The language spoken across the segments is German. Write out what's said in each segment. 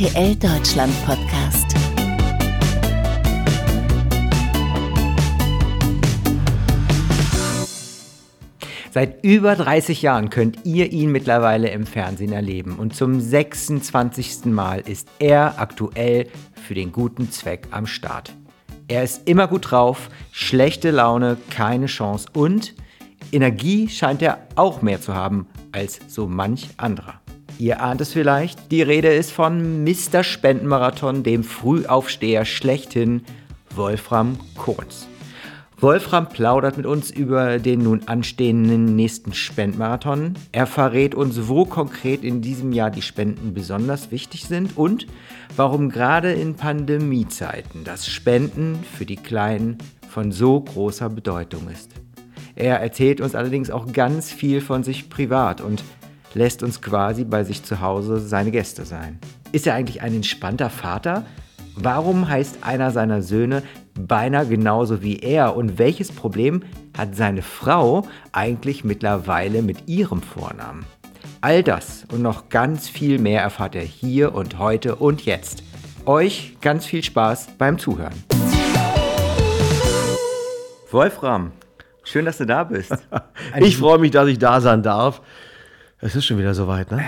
RTL Deutschland Podcast. Seit über 30 Jahren könnt ihr ihn mittlerweile im Fernsehen erleben und zum 26. Mal ist er aktuell für den guten Zweck am Start. Er ist immer gut drauf, schlechte Laune, keine Chance und Energie scheint er auch mehr zu haben als so manch anderer. Ihr ahnt es vielleicht, die Rede ist von Mr. Spendenmarathon, dem Frühaufsteher schlechthin, Wolfram Kohns. Wolfram plaudert mit uns über den nun anstehenden nächsten Spendenmarathon. Er verrät uns, wo konkret in diesem Jahr die Spenden besonders wichtig sind und warum gerade in Pandemiezeiten das Spenden für die Kleinen von so großer Bedeutung ist. Er erzählt uns allerdings auch ganz viel von sich privat und lässt uns quasi bei sich zu Hause seine Gäste sein. Ist er eigentlich ein entspannter Vater? Warum heißt einer seiner Söhne beinahe genauso wie er? Und welches Problem hat seine Frau eigentlich mittlerweile mit ihrem Vornamen? All das und noch ganz viel mehr erfahrt er hier und heute und jetzt. Euch ganz viel Spaß beim Zuhören. Wolfram, schön, dass du da bist. ich freue mich, dass ich da sein darf. Es ist schon wieder soweit, ne?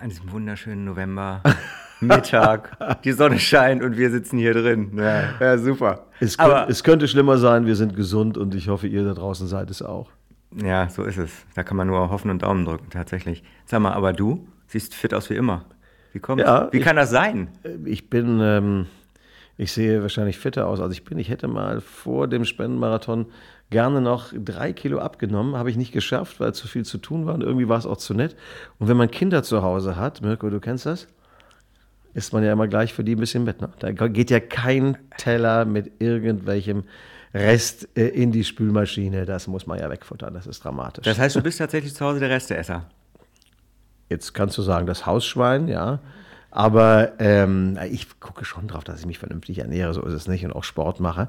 An diesem wunderschönen November. Mittag, die Sonne scheint und wir sitzen hier drin. Ja, ja super. Es, könnt, Aber, es könnte schlimmer sein, wir sind gesund und ich hoffe, ihr da draußen seid es auch. Ja, so ist es. Da kann man nur hoffen und Daumen drücken, tatsächlich. Sag mal, aber du siehst fit aus wie immer. Wie kommt's? Ja, wie kann ich, das sein? Ich bin, ähm, ich sehe wahrscheinlich fitter aus, als ich bin. Ich hätte mal vor dem Spendenmarathon gerne noch drei Kilo abgenommen. Habe ich nicht geschafft, weil zu viel zu tun war und irgendwie war es auch zu nett. Und wenn man Kinder zu Hause hat, Mirko, du kennst das? ist man ja immer gleich für die ein bisschen mit. Ne? Da geht ja kein Teller mit irgendwelchem Rest äh, in die Spülmaschine. Das muss man ja wegfuttern. Das ist dramatisch. Das heißt, du bist tatsächlich zu Hause der Resteesser? Jetzt kannst du sagen, das Hausschwein, ja. Aber ähm, ich gucke schon drauf, dass ich mich vernünftig ernähre. So ist es nicht und auch Sport mache.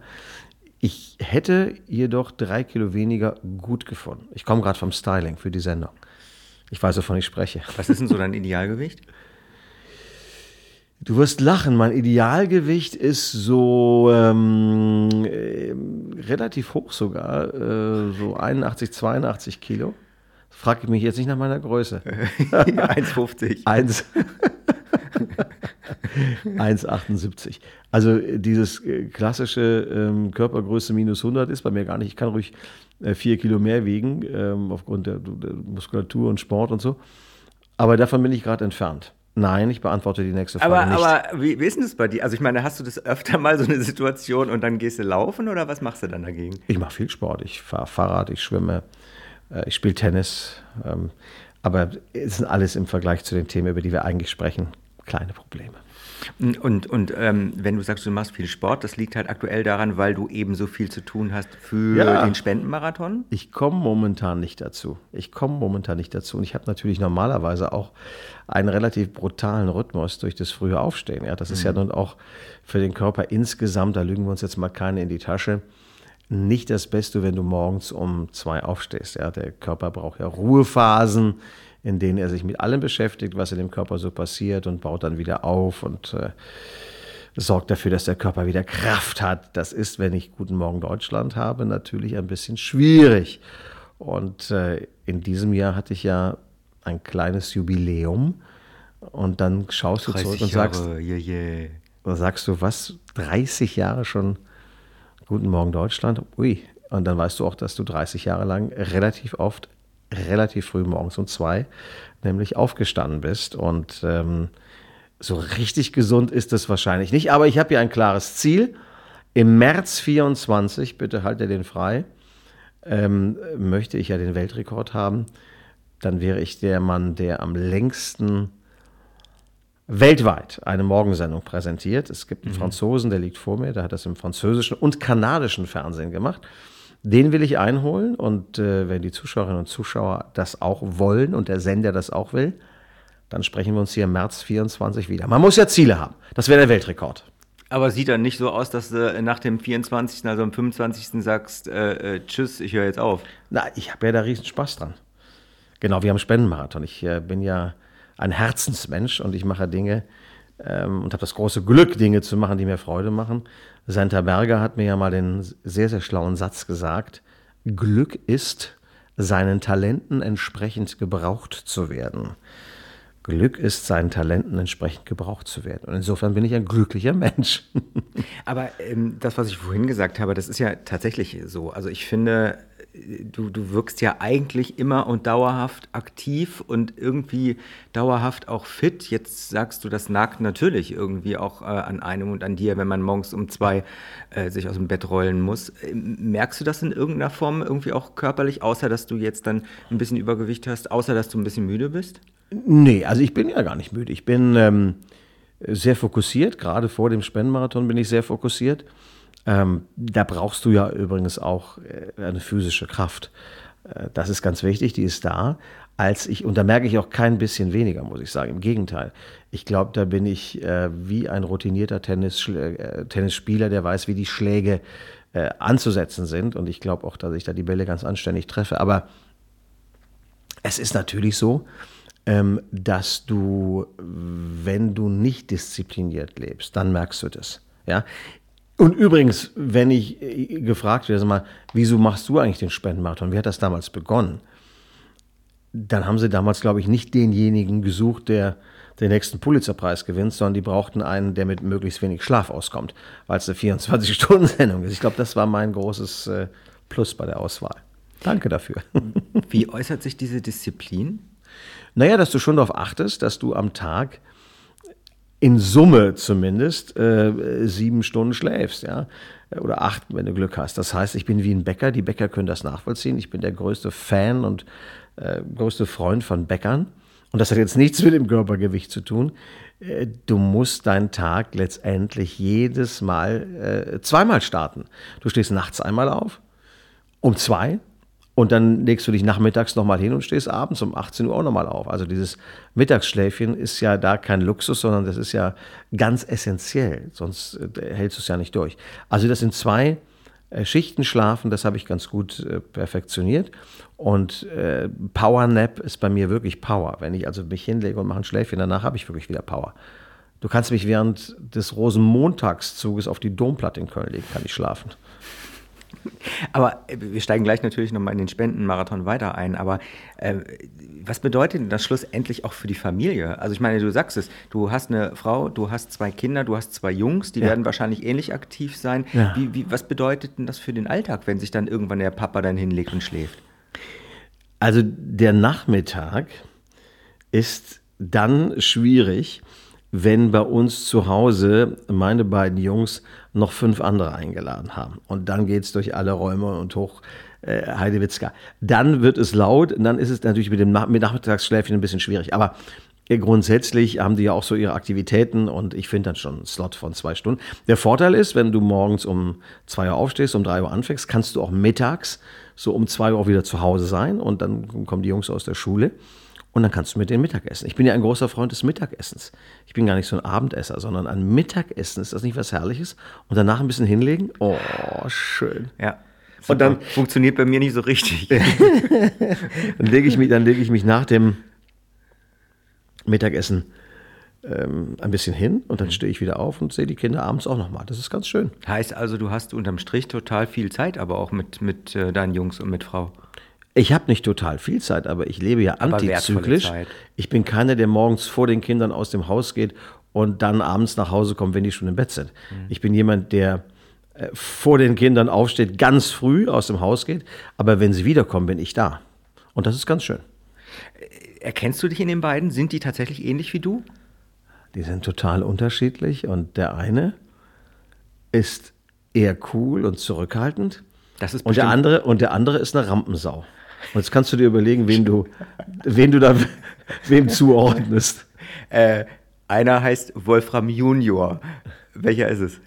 Ich hätte jedoch drei Kilo weniger gut gefunden. Ich komme gerade vom Styling für die Sendung. Ich weiß, wovon ich spreche. Was ist denn so dein Idealgewicht? Du wirst lachen, mein Idealgewicht ist so ähm, äh, relativ hoch sogar, äh, so 81, 82 Kilo. Frag ich mich jetzt nicht nach meiner Größe. 1,50. 1,78. Also dieses äh, klassische ähm, Körpergröße minus 100 ist bei mir gar nicht. Ich kann ruhig äh, vier Kilo mehr wiegen, ähm, aufgrund der, der Muskulatur und Sport und so. Aber davon bin ich gerade entfernt. Nein, ich beantworte die nächste Frage aber, nicht. Aber wie, wie ist denn das bei dir? Also ich meine, hast du das öfter mal so eine Situation und dann gehst du laufen oder was machst du dann dagegen? Ich mache viel Sport. Ich fahre Fahrrad, ich schwimme, äh, ich spiele Tennis. Ähm, aber es sind alles im Vergleich zu den Themen, über die wir eigentlich sprechen, kleine Probleme. Und, und ähm, wenn du sagst, du machst viel Sport, das liegt halt aktuell daran, weil du eben so viel zu tun hast für ja, den Spendenmarathon? Ich komme momentan nicht dazu. Ich komme momentan nicht dazu. Und ich habe natürlich normalerweise auch einen relativ brutalen Rhythmus durch das frühe Aufstehen. Ja, das ist mhm. ja nun auch für den Körper insgesamt, da lügen wir uns jetzt mal keine in die Tasche, nicht das Beste, wenn du morgens um zwei aufstehst. Ja, der Körper braucht ja Ruhephasen in denen er sich mit allem beschäftigt, was in dem Körper so passiert und baut dann wieder auf und äh, sorgt dafür, dass der Körper wieder Kraft hat. Das ist, wenn ich Guten Morgen Deutschland habe, natürlich ein bisschen schwierig. Und äh, in diesem Jahr hatte ich ja ein kleines Jubiläum und dann schaust du zurück und sagst, Jahre, yeah, yeah. dann sagst du, was, 30 Jahre schon Guten Morgen Deutschland? Ui. Und dann weißt du auch, dass du 30 Jahre lang relativ oft relativ früh morgens um zwei nämlich aufgestanden bist. Und ähm, so richtig gesund ist es wahrscheinlich nicht. Aber ich habe hier ein klares Ziel. Im März 24, bitte halte den frei, ähm, möchte ich ja den Weltrekord haben. Dann wäre ich der Mann, der am längsten weltweit eine Morgensendung präsentiert. Es gibt einen mhm. Franzosen, der liegt vor mir, der hat das im französischen und kanadischen Fernsehen gemacht. Den will ich einholen und äh, wenn die Zuschauerinnen und Zuschauer das auch wollen und der Sender das auch will, dann sprechen wir uns hier im März 24 wieder. Man muss ja Ziele haben. Das wäre der Weltrekord. Aber sieht dann nicht so aus, dass du nach dem 24., also am 25. sagst, äh, äh, tschüss, ich höre jetzt auf. Na, ich habe ja da riesen Spaß dran. Genau wie am Spendenmarathon. Ich äh, bin ja ein Herzensmensch und ich mache Dinge, ähm, und habe das große Glück, Dinge zu machen, die mir Freude machen. Santa Berger hat mir ja mal den sehr, sehr schlauen Satz gesagt, Glück ist, seinen Talenten entsprechend gebraucht zu werden. Glück ist, seinen Talenten entsprechend gebraucht zu werden. Und insofern bin ich ein glücklicher Mensch. Aber ähm, das, was ich vorhin gesagt habe, das ist ja tatsächlich so. Also ich finde, du, du wirkst ja eigentlich immer und dauerhaft aktiv und irgendwie dauerhaft auch fit. Jetzt sagst du, das nagt natürlich irgendwie auch äh, an einem und an dir, wenn man morgens um zwei äh, sich aus dem Bett rollen muss. Ähm, merkst du das in irgendeiner Form irgendwie auch körperlich, außer dass du jetzt dann ein bisschen Übergewicht hast, außer dass du ein bisschen müde bist? Nee, also ich bin ja gar nicht müde. Ich bin ähm, sehr fokussiert. Gerade vor dem Spendenmarathon bin ich sehr fokussiert. Ähm, da brauchst du ja übrigens auch äh, eine physische Kraft. Äh, das ist ganz wichtig, die ist da. Als ich, und da merke ich auch kein bisschen weniger, muss ich sagen. Im Gegenteil. Ich glaube, da bin ich äh, wie ein routinierter Tennis, äh, Tennisspieler, der weiß, wie die Schläge äh, anzusetzen sind. Und ich glaube auch, dass ich da die Bälle ganz anständig treffe. Aber es ist natürlich so, ähm, dass du, wenn du nicht diszipliniert lebst, dann merkst du das. Ja? Und übrigens, wenn ich äh, gefragt werde, mal, wieso machst du eigentlich den Spendenmarathon? Wie hat das damals begonnen? Dann haben sie damals, glaube ich, nicht denjenigen gesucht, der den nächsten Pulitzerpreis gewinnt, sondern die brauchten einen, der mit möglichst wenig Schlaf auskommt, weil es eine 24-Stunden-Sendung ist. Ich glaube, das war mein großes äh, Plus bei der Auswahl. Danke dafür. Wie äußert sich diese Disziplin? Naja, dass du schon darauf achtest, dass du am Tag in Summe zumindest äh, sieben Stunden schläfst, ja. Oder acht, wenn du Glück hast. Das heißt, ich bin wie ein Bäcker. Die Bäcker können das nachvollziehen. Ich bin der größte Fan und äh, größte Freund von Bäckern. Und das hat jetzt nichts mit dem Körpergewicht zu tun. Äh, du musst deinen Tag letztendlich jedes Mal äh, zweimal starten. Du stehst nachts einmal auf, um zwei, und dann legst du dich nachmittags nochmal hin und stehst abends um 18 Uhr auch nochmal auf. Also dieses Mittagsschläfchen ist ja da kein Luxus, sondern das ist ja ganz essentiell. Sonst äh, hältst du es ja nicht durch. Also das sind zwei äh, Schichten schlafen, das habe ich ganz gut äh, perfektioniert. Und äh, Power Nap ist bei mir wirklich Power. Wenn ich also mich hinlege und mache ein Schläfchen, danach habe ich wirklich wieder Power. Du kannst mich während des Rosenmontagszuges auf die Domplatte in Köln legen, kann ich schlafen. Aber äh, wir steigen gleich natürlich nochmal in den Spendenmarathon weiter ein. Aber äh, was bedeutet denn das schlussendlich auch für die Familie? Also ich meine, du sagst es, du hast eine Frau, du hast zwei Kinder, du hast zwei Jungs, die ja. werden wahrscheinlich ähnlich aktiv sein. Ja. Wie, wie, was bedeutet denn das für den Alltag, wenn sich dann irgendwann der Papa dann hinlegt und schläft? Also der Nachmittag ist dann schwierig, wenn bei uns zu Hause meine beiden Jungs noch fünf andere eingeladen haben. Und dann geht es durch alle Räume und hoch äh, Heidewitzka. Dann wird es laut und dann ist es natürlich mit dem Nach mit Nachmittagsschläfchen ein bisschen schwierig. Aber äh, grundsätzlich haben die ja auch so ihre Aktivitäten und ich finde dann schon einen Slot von zwei Stunden. Der Vorteil ist, wenn du morgens um zwei Uhr aufstehst, um drei Uhr anfängst, kannst du auch mittags so um zwei Uhr wieder zu Hause sein und dann kommen die Jungs aus der Schule. Und dann kannst du mit denen Mittagessen. Ich bin ja ein großer Freund des Mittagessens. Ich bin gar nicht so ein Abendesser, sondern ein Mittagessen. Ist das nicht was Herrliches? Und danach ein bisschen hinlegen? Oh, schön. Ja. Super. Und dann funktioniert bei mir nicht so richtig. dann lege ich, mich, leg ich mich nach dem Mittagessen ähm, ein bisschen hin und dann stehe ich wieder auf und sehe die Kinder abends auch nochmal. Das ist ganz schön. Heißt also, du hast unterm Strich total viel Zeit, aber auch mit, mit äh, deinen Jungs und mit Frau. Ich habe nicht total viel Zeit, aber ich lebe ja antizyklisch. Ich bin keiner, der morgens vor den Kindern aus dem Haus geht und dann abends nach Hause kommt, wenn die schon im Bett sind. Mhm. Ich bin jemand, der äh, vor den Kindern aufsteht, ganz früh aus dem Haus geht, aber wenn sie wiederkommen, bin ich da. Und das ist ganz schön. Äh, erkennst du dich in den beiden? Sind die tatsächlich ähnlich wie du? Die sind total unterschiedlich und der eine ist eher cool und zurückhaltend. und der andere und der andere ist eine Rampensau. Und jetzt kannst du dir überlegen, wen du, wen du da wem zuordnest. Äh, einer heißt Wolfram Junior. Welcher ist es?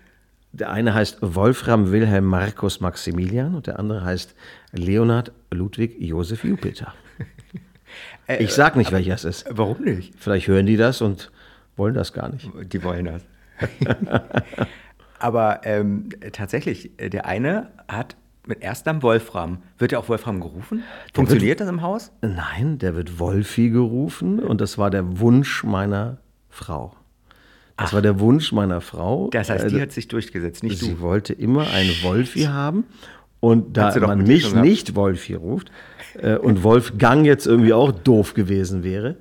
Der eine heißt Wolfram Wilhelm Markus Maximilian und der andere heißt Leonhard Ludwig Josef Jupiter. Äh, ich sag nicht, aber, welcher es ist. Warum nicht? Vielleicht hören die das und wollen das gar nicht. Die wollen das. aber ähm, tatsächlich, der eine hat mit Erstnamen Wolfram. Wird ja auch Wolfram gerufen? Funktioniert wird, das im Haus? Nein, der wird Wolfi gerufen und das war der Wunsch meiner Frau. Das war der Wunsch meiner Frau. Das heißt, die Äh, hat sich durchgesetzt, nicht Sie du. wollte immer einen Wolfi haben. Und da man mich nicht Wolfi ruft äh, und Wolfgang jetzt irgendwie auch doof gewesen wäre,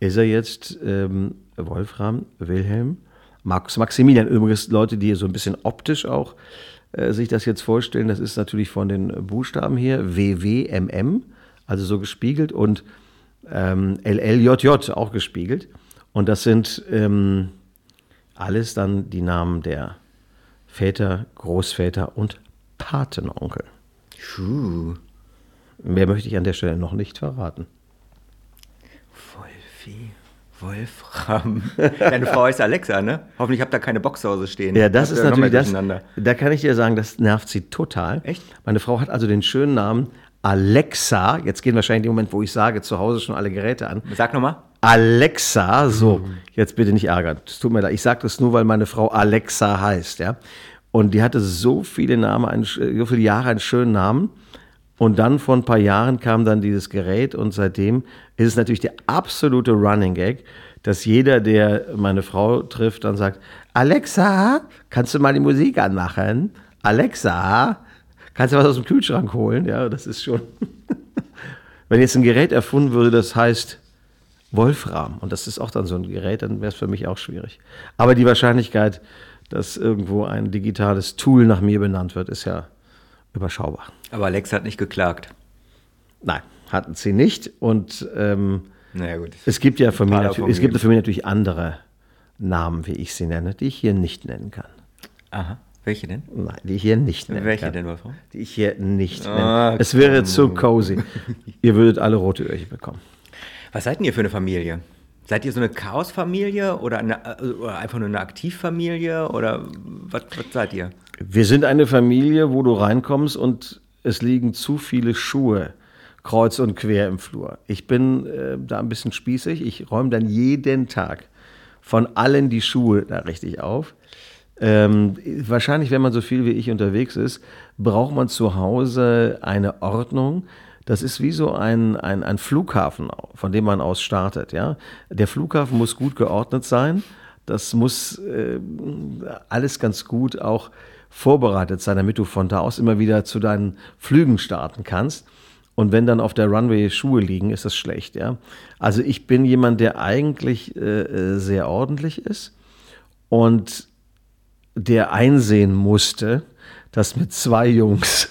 ist er jetzt ähm, Wolfram, Wilhelm, Markus Maximilian. Übrigens Leute, die so ein bisschen optisch auch äh, sich das jetzt vorstellen, das ist natürlich von den Buchstaben hier WWMM, also so gespiegelt und ähm, LLJJ auch gespiegelt. Und das sind ähm, alles dann die Namen der Väter, Großväter und Patenonkel. Puh. Mehr möchte ich an der Stelle noch nicht verraten. Wolfram. Deine Frau heißt Alexa, ne? Hoffentlich habt ihr keine Box zu Hause stehen. Ja, das Habt ist natürlich das. Da kann ich dir sagen, das nervt sie total. Echt? Meine Frau hat also den schönen Namen Alexa. Jetzt gehen wahrscheinlich in dem Moment, wo ich sage, zu Hause schon alle Geräte an. Sag nochmal. Alexa, so, jetzt bitte nicht ärgern. Es tut mir leid. Ich sage das nur, weil meine Frau Alexa heißt, ja. Und die hatte so viele Namen, so viele Jahre einen schönen Namen. Und dann vor ein paar Jahren kam dann dieses Gerät und seitdem ist es natürlich der absolute Running Gag, dass jeder, der meine Frau trifft, dann sagt, Alexa, kannst du mal die Musik anmachen? Alexa, kannst du was aus dem Kühlschrank holen? Ja, das ist schon. Wenn jetzt ein Gerät erfunden würde, das heißt Wolfram, und das ist auch dann so ein Gerät, dann wäre es für mich auch schwierig. Aber die Wahrscheinlichkeit, dass irgendwo ein digitales Tool nach mir benannt wird, ist ja überschaubar. Aber Alexa hat nicht geklagt. Nein, hatten sie nicht. Und ähm, Naja, gut. es gibt ja für mich, es gibt für mich natürlich andere Namen, wie ich sie nenne, die ich hier nicht nennen kann. Aha. Welche denn? Nein, die ich hier nicht nennen Welche kann. denn, Wolfram? Die ich hier nicht Ah, nenne. Es wäre zu cozy. Ihr würdet alle rote Öhrchen bekommen. Was seid denn ihr für eine Familie? Seid ihr so eine Chaosfamilie oder, eine, äh, oder einfach nur eine Aktivfamilie oder was, was seid ihr? Wir sind eine Familie, wo du reinkommst und es liegen zu viele Schuhe kreuz und quer im Flur. Ich bin äh, da ein bisschen spießig. Ich räume dann jeden Tag von allen die Schuhe da richtig auf. Ähm, wahrscheinlich, wenn man so viel wie ich unterwegs ist, braucht man zu Hause eine Ordnung. Das ist wie so ein, ein, ein Flughafen, von dem man aus startet. Ja? Der Flughafen muss gut geordnet sein. Das muss äh, alles ganz gut auch vorbereitet sein, damit du von da aus immer wieder zu deinen Flügen starten kannst. Und wenn dann auf der Runway Schuhe liegen, ist das schlecht. Ja? Also ich bin jemand, der eigentlich äh, äh, sehr ordentlich ist und der einsehen musste, dass mit zwei Jungs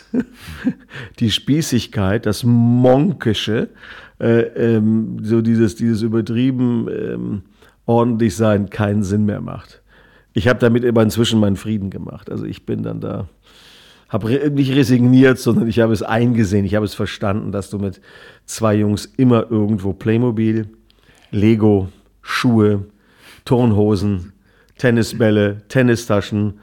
die Spießigkeit, das Monkische, äh, ähm, so dieses, dieses übertrieben ähm, ordentlich sein keinen Sinn mehr macht. Ich habe damit aber inzwischen meinen Frieden gemacht. Also ich bin dann da, habe re nicht resigniert, sondern ich habe es eingesehen, ich habe es verstanden, dass du mit zwei Jungs immer irgendwo Playmobil, Lego, Schuhe, Turnhosen, Tennisbälle, Tennistaschen,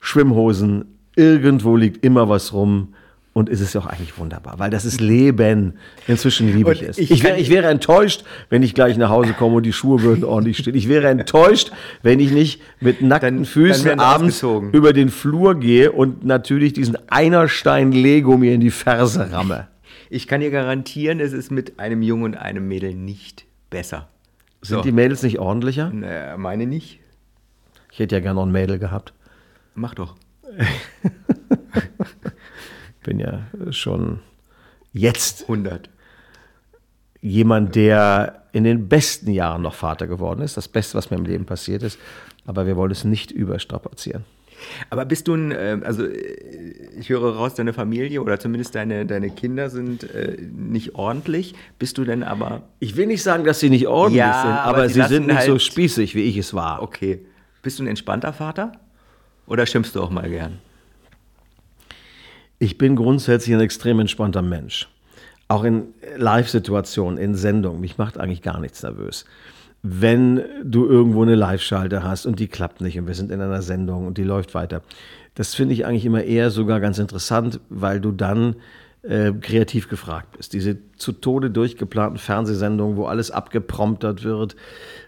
Schwimmhosen, irgendwo liegt immer was rum. Und ist es ja auch eigentlich wunderbar, weil das ist Leben. Inzwischen liebe ich es. ich Ich, wär, ich wäre enttäuscht, wenn ich gleich nach Hause komme und die Schuhe würden ordentlich stehen. Ich wäre enttäuscht, wenn ich nicht mit nackten Dann- dann Füßen sie abends ausgezogen. über den Flur gehe und natürlich diesen Einerstein Lego mir in die Ferse ramme. Ich kann dir garantieren, es ist mit einem Jungen und einem Mädel nicht besser. Sind So. die Mädels nicht ordentlicher? Naja, meine nicht. Ich hätte ja gerne noch ein Mädel gehabt. Mach doch. Bin ja schon jetzt 100. jemand, der in den besten Jahren noch Vater geworden ist. Das Beste, was mir im Leben passiert ist. Aber wir wollen es nicht überstrapazieren. Aber bist du ein, äh, also äh, ich höre raus, deine Familie oder zumindest deine, deine Kinder sind äh, nicht ordentlich. Bist du denn aber, Ich will nicht sagen, dass sie nicht ordentlich Ja, sind, aber aber sie sind nicht so halt- spießig, wie ich es war. okay, bist du ein entspannter Vater? Oder schimpfst du auch mal gern? Ich bin grundsätzlich ein extrem entspannter Mensch. Auch in Live-Situationen, in Sendungen. Mich macht eigentlich gar nichts nervös. Wenn du irgendwo eine Live-Schalte hast und die klappt nicht und wir sind in einer Sendung und die läuft weiter. Das finde ich eigentlich immer eher sogar ganz interessant, weil du dann äh, kreativ gefragt bist. Diese zu Tode durchgeplanten Fernsehsendungen, wo alles abgepromptert wird,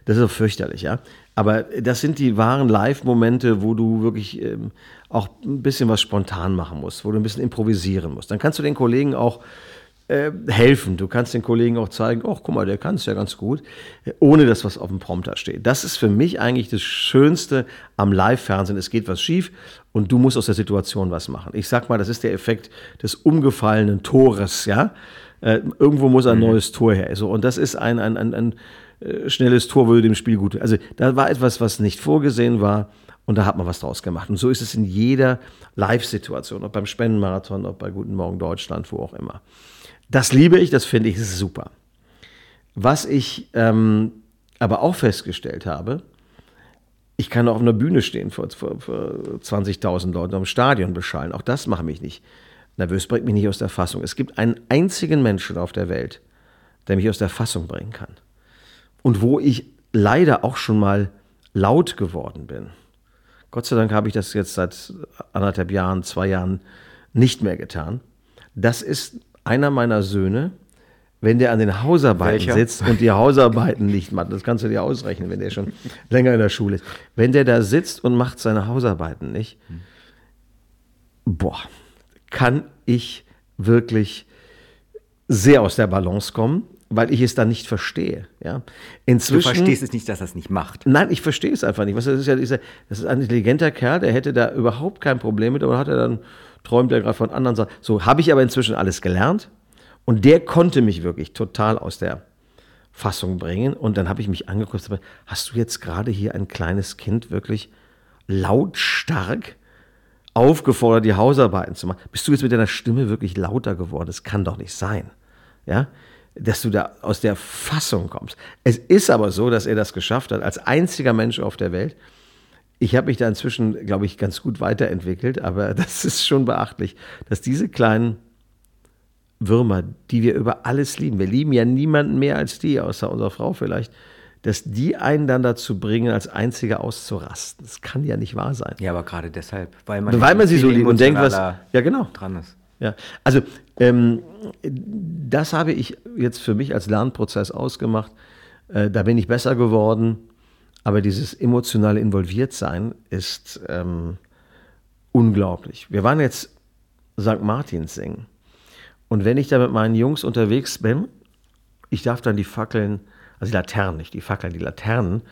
das ist doch fürchterlich, ja. Aber das sind die wahren Live-Momente, wo du wirklich ähm, auch ein bisschen was spontan machen musst, wo du ein bisschen improvisieren musst. Dann kannst du den Kollegen auch äh, helfen. Du kannst den Kollegen auch zeigen, oh, guck mal, der kann es ja ganz gut, äh, ohne dass was auf dem Prompter steht. Das ist für mich eigentlich das Schönste am Live-Fernsehen. Es geht was schief und du musst aus der Situation was machen. Ich sag mal, das ist der Effekt des umgefallenen Tores, ja. Äh, irgendwo muss ein mhm. neues Tor her. So, und das ist ein, ein, ein, ein äh, schnelles Tor würde dem Spiel gut. Also da war etwas, was nicht vorgesehen war. Und da hat man was draus gemacht. Und so ist es in jeder Live-Situation, ob beim Spendenmarathon, ob bei Guten Morgen Deutschland, wo auch immer. Das liebe ich, das finde ich super. Was ich ähm, aber auch festgestellt habe, ich kann auch auf einer Bühne stehen vor, vor, vor 20.000 Leuten am Stadion beschallen. Auch das macht mich nicht nervös, bringt mich nicht aus der Fassung. Es gibt einen einzigen Menschen auf der Welt, der mich aus der Fassung bringen kann. Und wo ich leider auch schon mal laut geworden bin. Gott sei Dank habe ich das jetzt seit anderthalb Jahren, zwei Jahren nicht mehr getan. Das ist einer meiner Söhne, wenn der an den Hausarbeiten Welcher? sitzt und die Hausarbeiten nicht macht, das kannst du dir ausrechnen, wenn der schon länger in der Schule ist. Wenn der da sitzt und macht seine Hausarbeiten nicht, boah, kann ich wirklich sehr aus der Balance kommen, weil ich es dann nicht verstehe. Ja. Inzwischen, du verstehst es nicht, dass er es nicht macht. Nein, ich verstehe es einfach nicht. das, ist ja dieser, das ist ein intelligenter Kerl, der hätte da überhaupt kein Problem mit, aber hat er dann träumt er gerade von anderen Sachen. So habe ich aber inzwischen alles gelernt und der konnte mich wirklich total aus der Fassung bringen. Und dann habe ich mich angeguckt, hast du jetzt gerade hier ein kleines Kind wirklich lautstark aufgefordert, die Hausarbeiten zu machen? Bist du jetzt mit deiner Stimme wirklich lauter geworden? Das kann doch nicht sein. Ja? Dass du da aus der Fassung kommst. Es ist aber so, dass er das geschafft hat, als einziger Mensch auf der Welt, ich habe mich da inzwischen, glaube ich, ganz gut weiterentwickelt, aber das ist schon beachtlich, dass diese kleinen Würmer, die wir über alles lieben, wir lieben ja niemanden mehr als die, außer unserer Frau vielleicht, dass die einen dann dazu bringen, als Einziger auszurasten. Das kann ja nicht wahr sein. Ja, aber gerade deshalb, weil man, weil man sie so liebt und denkt, was ja genau dran ist. Ja, also ähm, das habe ich jetzt für mich als Lernprozess ausgemacht. Äh, da bin ich besser geworden. Aber dieses emotionale Involviertsein ist ähm, unglaublich. Wir waren jetzt St. Martins singen. Und wenn ich da mit meinen Jungs unterwegs bin, ich darf dann die Fackeln, also die Laternen, nicht die Fackeln, die Laternen,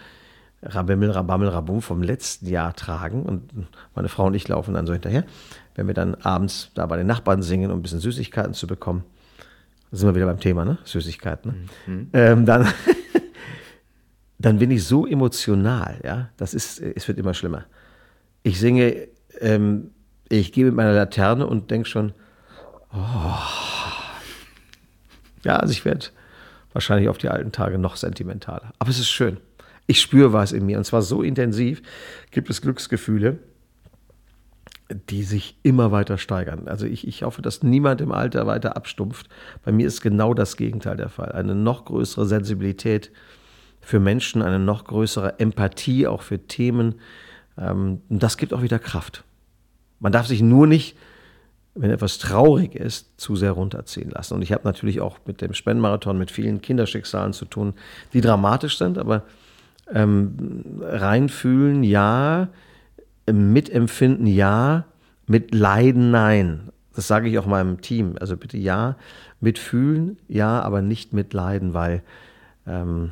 Rabimmel, Rabammel, Rabum vom letzten Jahr tragen. Und meine Frau und ich laufen dann so hinterher. Wenn wir dann abends da bei den Nachbarn singen, um ein bisschen Süßigkeiten zu bekommen, sind wir wieder beim Thema, ne? Süßigkeiten. Ne? Mhm. Ähm, dann dann bin ich so emotional, ja, das ist, es wird immer schlimmer. Ich singe, ähm, ich gehe mit meiner Laterne und denke schon, oh. ja, also ich werde wahrscheinlich auf die alten Tage noch sentimentaler. Aber es ist schön. Ich spüre was in mir und zwar so intensiv gibt es Glücksgefühle, die sich immer weiter steigern. Also ich, ich hoffe, dass niemand im Alter weiter abstumpft. Bei mir ist genau das Gegenteil der Fall. Eine noch größere Sensibilität für Menschen, eine noch größere Empathie auch für Themen. Ähm, und das gibt auch wieder Kraft. Man darf sich nur nicht, wenn etwas traurig ist, zu sehr runterziehen lassen. Und ich habe natürlich auch mit dem Spendenmarathon mit vielen Kinderschicksalen zu tun, die dramatisch sind, aber ähm, reinfühlen, ja, mitempfinden, ja, mit Leiden, nein. Das sage ich auch meinem Team. Also bitte ja, mitfühlen, ja, aber nicht mitleiden, weil ähm,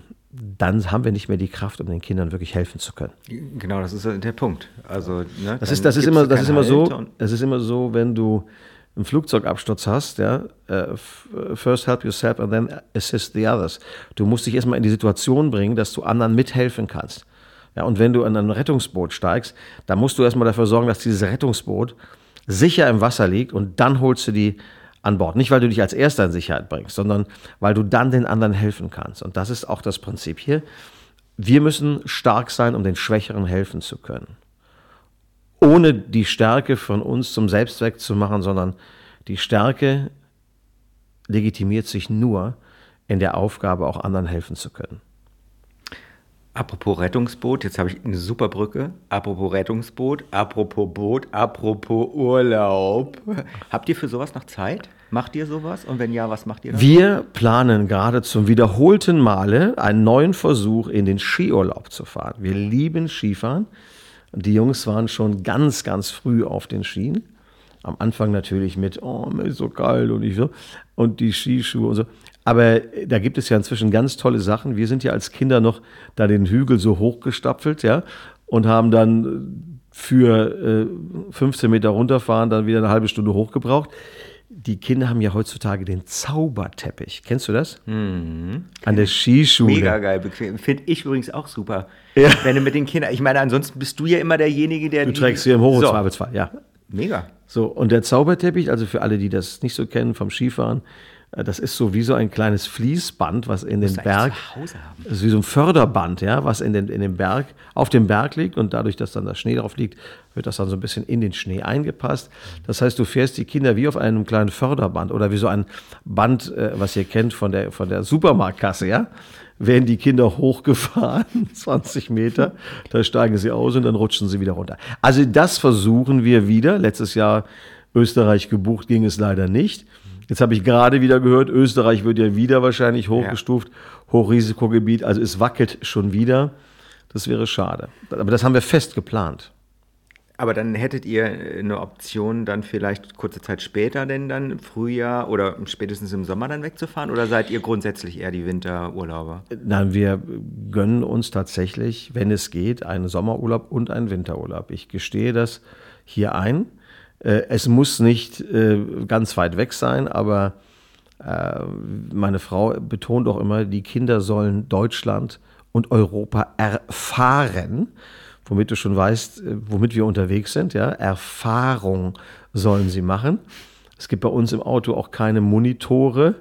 dann haben wir nicht mehr die Kraft, um den Kindern wirklich helfen zu können. Genau, das ist der Punkt. Also, ne, das, ist, das, ist immer, das, ist immer so, das ist immer so, wenn du einen Flugzeugabsturz hast, ja, uh, first help yourself and then assist the others. Du musst dich erstmal in die Situation bringen, dass du anderen mithelfen kannst. Ja, und wenn du in ein Rettungsboot steigst, dann musst du erstmal dafür sorgen, dass dieses Rettungsboot sicher im Wasser liegt und dann holst du die an Bord. Nicht, weil du dich als Erster in Sicherheit bringst, sondern weil du dann den anderen helfen kannst. Und das ist auch das Prinzip hier. Wir müssen stark sein, um den Schwächeren helfen zu können. Ohne die Stärke von uns zum Selbstzweck zu machen, sondern die Stärke legitimiert sich nur in der Aufgabe, auch anderen helfen zu können. Apropos Rettungsboot, jetzt habe ich eine super Brücke. Apropos Rettungsboot, apropos Boot, apropos Urlaub. Habt ihr für sowas noch Zeit? Macht ihr sowas? Und wenn ja, was macht ihr dann? Wir planen gerade zum wiederholten Male einen neuen Versuch, in den Skiurlaub zu fahren. Wir lieben Skifahren. Die Jungs waren schon ganz, ganz früh auf den Skien. Am Anfang natürlich mit, oh, mir ist so kalt und ich so, und die Skischuhe und so. Aber da gibt es ja inzwischen ganz tolle Sachen. Wir sind ja als Kinder noch da den Hügel so hochgestapfelt, ja, und haben dann für äh, 15 Meter runterfahren dann wieder eine halbe Stunde hochgebraucht. Die Kinder haben ja heutzutage den Zauberteppich. Kennst du das? Mhm. An der Skischule. Mega geil, bequem. Finde ich übrigens auch super. Ja. Wenn du mit den Kindern, ich meine, ansonsten bist du ja immer derjenige, der. Du die- trägst sie im Hoch so. Zweifelsfall, ja. Mega. So, und der Zauberteppich, also für alle, die das nicht so kennen vom Skifahren, äh, das ist so wie so ein kleines Fließband, was in den Berg, das ist wie so ein Förderband, ja, was in den, in den Berg, auf dem Berg liegt und dadurch, dass dann der Schnee drauf liegt, wird das dann so ein bisschen in den Schnee eingepasst. Das heißt, du fährst die Kinder wie auf einem kleinen Förderband oder wie so ein Band, äh, was ihr kennt von der, von der Supermarktkasse, ja. Werden die Kinder hochgefahren, 20 Meter, da steigen sie aus und dann rutschen sie wieder runter. Also das versuchen wir wieder. Letztes Jahr Österreich gebucht, ging es leider nicht. Jetzt habe ich gerade wieder gehört, Österreich wird ja wieder wahrscheinlich hochgestuft, Hochrisikogebiet, also es wackelt schon wieder. Das wäre schade. Aber das haben wir fest geplant. Aber dann hättet ihr eine Option, dann vielleicht kurze Zeit später, denn dann im Frühjahr oder spätestens im Sommer dann wegzufahren? Oder seid ihr grundsätzlich eher die Winterurlauber? Nein, wir gönnen uns tatsächlich, wenn es geht, einen Sommerurlaub und einen Winterurlaub. Ich gestehe das hier ein. Äh, Es muss nicht äh, ganz weit weg sein, aber äh, meine Frau betont auch immer, die Kinder sollen Deutschland und Europa erfahren, womit du schon weißt, womit wir unterwegs sind. Ja? Erfahrung sollen sie machen. Es gibt bei uns im Auto auch keine Monitore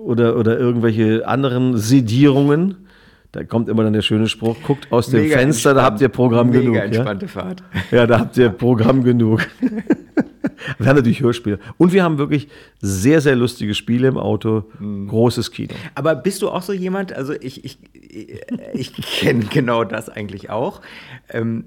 oder, oder irgendwelche anderen Sedierungen. Da kommt immer dann der schöne Spruch, guckt aus dem Mega Fenster, da entspannt. habt ihr Programm Mega genug. Ja? entspannte Fahrt. Ja, da habt ihr Programm genug. wir haben natürlich Hörspiele. Und wir haben wirklich sehr, sehr lustige Spiele im Auto. Großes Kino. Aber bist du auch so jemand, also ich, ich, ich kenne genau das eigentlich auch, ähm,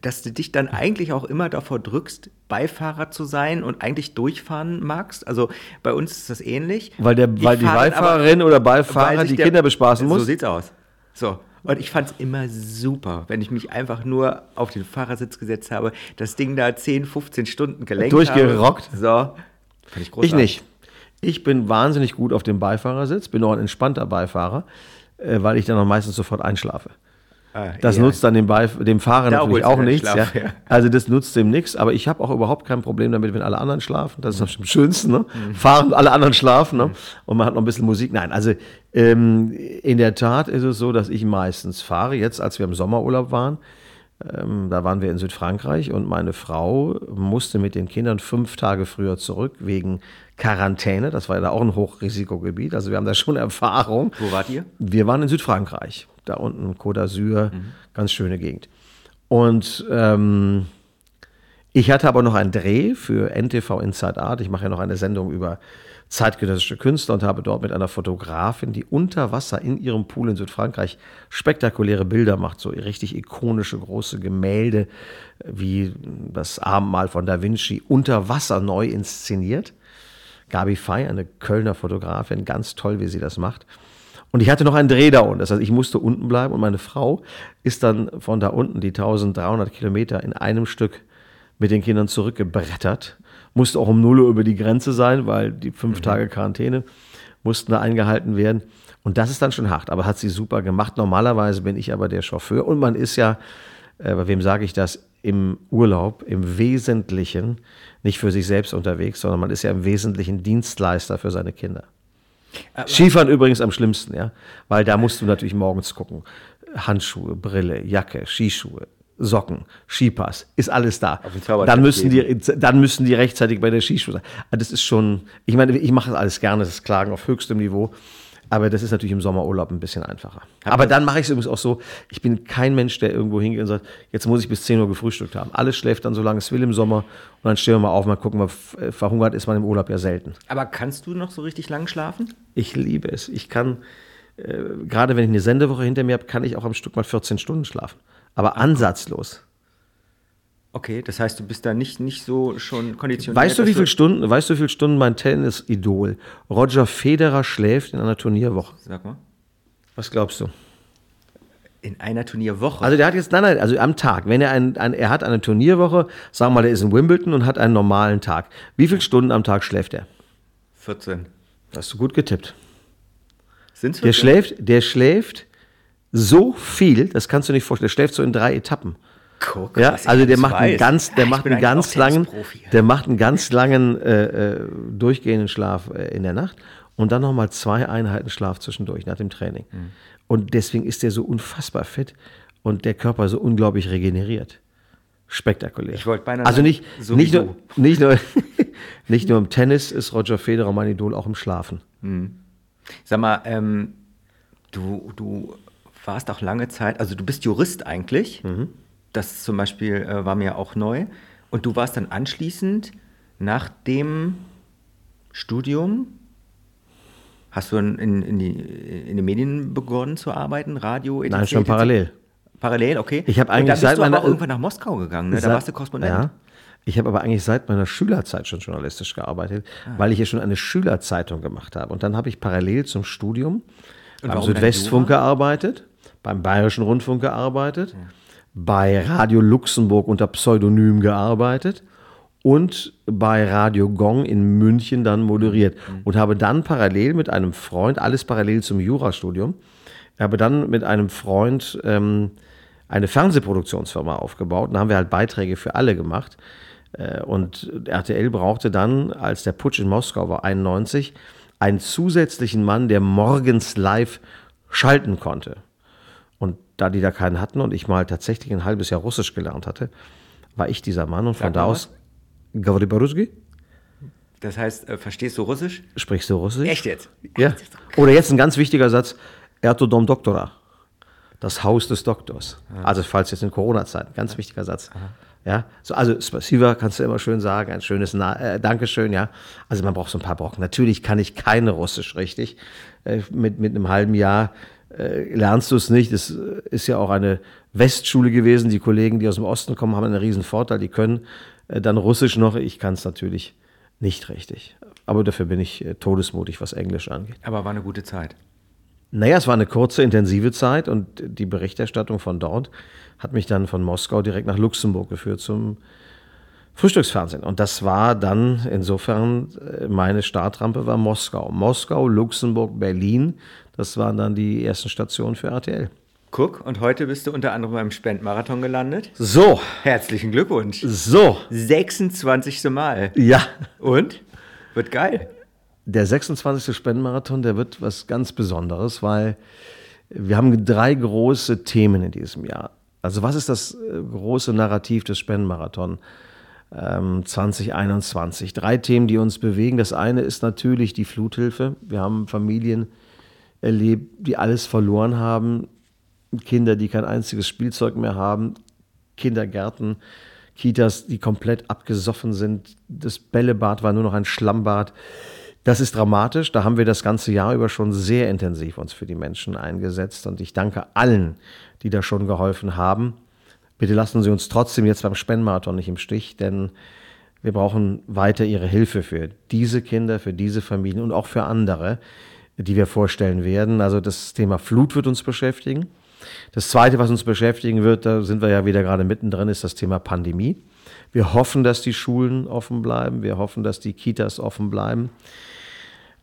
dass du dich dann eigentlich auch immer davor drückst, Beifahrer zu sein und eigentlich durchfahren magst? Also bei uns ist das ähnlich. Weil, der, weil die Beifahrerin oder weil Beifahrer die der- Kinder bespaßen So muss. sieht's aus. So. Und ich fand es immer super, wenn ich mich einfach nur auf den Fahrersitz gesetzt habe, das Ding da 10, 15 Stunden gelenkt Durchgerockt? habe. So. Fand ich großartig. Ich nicht. Ich bin wahnsinnig gut auf dem Beifahrersitz, bin auch ein entspannter Beifahrer, äh, weil ich dann auch meistens sofort einschlafe. Ah, Das nutzt dann dem, Beif dem Fahrer Da natürlich auch nichts. Schlaf, ja. ja. Also das nutzt dem nichts, aber ich habe auch überhaupt kein Problem damit, wenn alle anderen schlafen. Das ist Mhm. am schönsten. Ne? Fahren, alle anderen schlafen ne? und man hat noch ein bisschen Musik. Nein, also ähm, in der Tat ist es so, dass ich meistens fahre. Jetzt, als wir im Sommerurlaub waren, ähm, da waren wir in Südfrankreich und meine Frau musste mit den Kindern fünf Tage früher zurück wegen Quarantäne. Das war ja da auch ein Hochrisikogebiet. Also wir haben da schon Erfahrung. Wo wart ihr? Wir waren in Südfrankreich, da unten Côte d'Azur, ganz schöne Gegend. Und ähm, ich hatte aber noch einen Dreh für NTV Inside Art. Ich mache ja noch eine Sendung über zeitgenössische Künstler und habe dort mit einer Fotografin, die unter Wasser in ihrem Pool in Südfrankreich spektakuläre Bilder macht, so richtig ikonische große Gemälde äh, wie das Abendmahl von Da Vinci unter Wasser neu inszeniert. Gabi Fey, eine Kölner Fotografin, ganz toll, wie sie das macht. Und ich hatte noch einen Dreh da unten. Das heißt, ich musste unten bleiben und meine Frau ist dann von da unten die 1300 Kilometer in einem Stück mit den Kindern zurückgebrettert. Musste auch um 0 Uhr über die Grenze sein, weil die fünf Tage Quarantäne mussten da eingehalten werden. Und das ist dann schon hart, aber hat sie super gemacht. Normalerweise bin ich aber der Chauffeur und man ist ja, äh, bei wem sage ich das, im Urlaub im Wesentlichen nicht für sich selbst unterwegs, sondern man ist ja im Wesentlichen Dienstleister für seine Kinder. Skifahren übrigens am schlimmsten, ja, weil da musst du natürlich morgens gucken. Handschuhe, Brille, Jacke, Skischuhe, Socken, Skipass, ist alles da. Dann müssen die, dann müssen die rechtzeitig bei der Skischuhe sein. Also Das ist schon, ich meine, ich mache das alles gerne, das Klagen auf höchstem Niveau. Aber das ist natürlich im Sommerurlaub ein bisschen einfacher. Aber dann mache ich es übrigens auch so, ich bin kein Mensch, der irgendwo hingeht und sagt, jetzt muss ich bis 10 Uhr gefrühstückt haben. Alles schläft dann, solange es will im Sommer. Und dann stehen wir mal auf, mal gucken, mal, äh, verhungert ist man im Urlaub ja selten. Aber kannst du noch so richtig lang schlafen? Ich liebe es. Ich kann, äh, gerade wenn ich eine Sendewoche hinter mir habe, kann ich auch am Stück mal 14 Stunden schlafen. Aber ansatzlos. Okay, das heißt, du bist da nicht, nicht so schon konditioniert. Weißt du, wie viele Stunden, weißt du, wie viele Stunden mein Tennis-Idol Roger Federer schläft in einer Turnierwoche? Sag mal. Was glaubst du? In einer Turnierwoche. Also der hat jetzt, nein, nein, also am Tag. Wenn er ein, ein er hat eine Turnierwoche, sagen wir mal, der ist in Wimbledon und hat einen normalen Tag. Wie viele Stunden am Tag schläft er? 14. Hast du gut getippt. Sind's Der 14? schläft, der schläft so viel, das kannst du nicht vorstellen. Der schläft so in drei Etappen. Guck, Ja, also der macht einen ganz, der Ja, macht einen ganz langen, der macht einen ganz langen äh, äh, durchgehenden Schlaf äh, in der Nacht und dann nochmal zwei Einheiten Schlaf zwischendurch nach dem Training. Mhm. Und deswegen ist der so unfassbar fit und der Körper so unglaublich regeneriert. Spektakulär. Ich wollte beinahe also nicht, so nicht, nur, nicht, nur, nicht nur im Tennis ist Roger Federer mein Idol, auch im Schlafen. Sag mal, ähm, du, du warst auch lange Zeit, also du bist Jurist eigentlich. Das zum Beispiel äh, war mir auch neu. Und du warst dann anschließend nach dem Studium, hast du in, in, in, die, in den Medien begonnen zu arbeiten, Radio, etc., Nein, schon parallel. Parallel, okay. Ich habe eigentlich seit meiner- irgendwann nach Moskau gegangen, ne? Da warst du Korrespondent. Ja. Ich habe aber eigentlich seit meiner Schülerzeit schon journalistisch gearbeitet, Ah. weil ich ja schon eine Schülerzeitung gemacht habe. Und dann habe ich parallel zum Studium beim Südwestfunk gearbeitet, beim Bayerischen Rundfunk gearbeitet, bei Radio Luxemburg unter Pseudonym gearbeitet und bei Radio Gong in München dann moderiert Mhm. und habe dann parallel mit einem Freund, alles parallel zum Jurastudium, habe dann mit einem Freund ähm, eine Fernsehproduktionsfirma aufgebaut und da haben wir halt Beiträge für alle gemacht. Äh, Und RTL brauchte dann, als der Putsch in Moskau war, 91, einen zusätzlichen Mann, der morgens live schalten konnte da die da keinen hatten und ich mal tatsächlich ein halbes Jahr Russisch gelernt hatte, war ich dieser Mann und von da aus. Gavribaruski? Das heißt, äh, verstehst du Russisch? Sprichst du Russisch? Echt jetzt? Ja. Oder jetzt ein ganz wichtiger Satz: Ertodom Doktora. Das Haus des Doktors. Aha. Also, falls jetzt in Corona-Zeiten, ganz Aha. wichtiger Satz. Aha. Ja, so, also Spassiva kannst du immer schön sagen, ein schönes Na äh, Dankeschön, ja. Also man braucht so ein paar Brocken. Natürlich kann ich keine Russisch richtig. Äh, mit, mit einem halben Jahr äh, lernst du es nicht. Es äh, ist ja auch eine Westschule gewesen. Die Kollegen, die aus dem Osten kommen, haben einen riesen Vorteil. Die können äh, dann Russisch noch. Ich kann es natürlich nicht richtig. Aber dafür bin ich äh, todesmutig, was Englisch angeht. Aber war eine gute Zeit. Naja, es war eine kurze, intensive Zeit und die Berichterstattung von dort hat mich dann von Moskau direkt nach Luxemburg geführt zum Frühstücksfernsehen. Und das war dann insofern, äh, meine Startrampe war Moskau. Moskau, Luxemburg, Berlin, das waren dann die ersten Stationen für RTL. Guck, und heute bist du unter anderem beim Spendmarathon gelandet. So, Herzlichen Glückwunsch. so, 26. Mal. ja. Und? Wird geil. Der 26. Spendenmarathon, der wird was ganz Besonderes, weil wir haben drei große Themen in diesem Jahr. Also was ist das äh, große Narrativ des Spendenmarathon ähm, 2021? Drei Themen, die uns bewegen. Das eine ist natürlich die Fluthilfe. Wir haben Familien erlebt, die alles verloren haben. Kinder, die kein einziges Spielzeug mehr haben. Kindergärten, Kitas, die komplett abgesoffen sind. Das Bällebad war nur noch ein Schlammbad. Das ist dramatisch. Da haben wir das ganze Jahr über schon sehr intensiv uns für die Menschen eingesetzt. Und ich danke allen, die da schon geholfen haben. Bitte lassen Sie uns trotzdem jetzt beim Spendenmarathon nicht im Stich, denn wir brauchen weiter Ihre Hilfe für diese Kinder, für diese Familien und auch für andere, die wir vorstellen werden. Also das Thema Flut wird uns beschäftigen. Das Zweite, was uns beschäftigen wird, da sind wir ja wieder gerade mittendrin, ist das Thema Pandemie. Wir hoffen, dass die Schulen offen bleiben. Wir hoffen, dass die Kitas offen bleiben.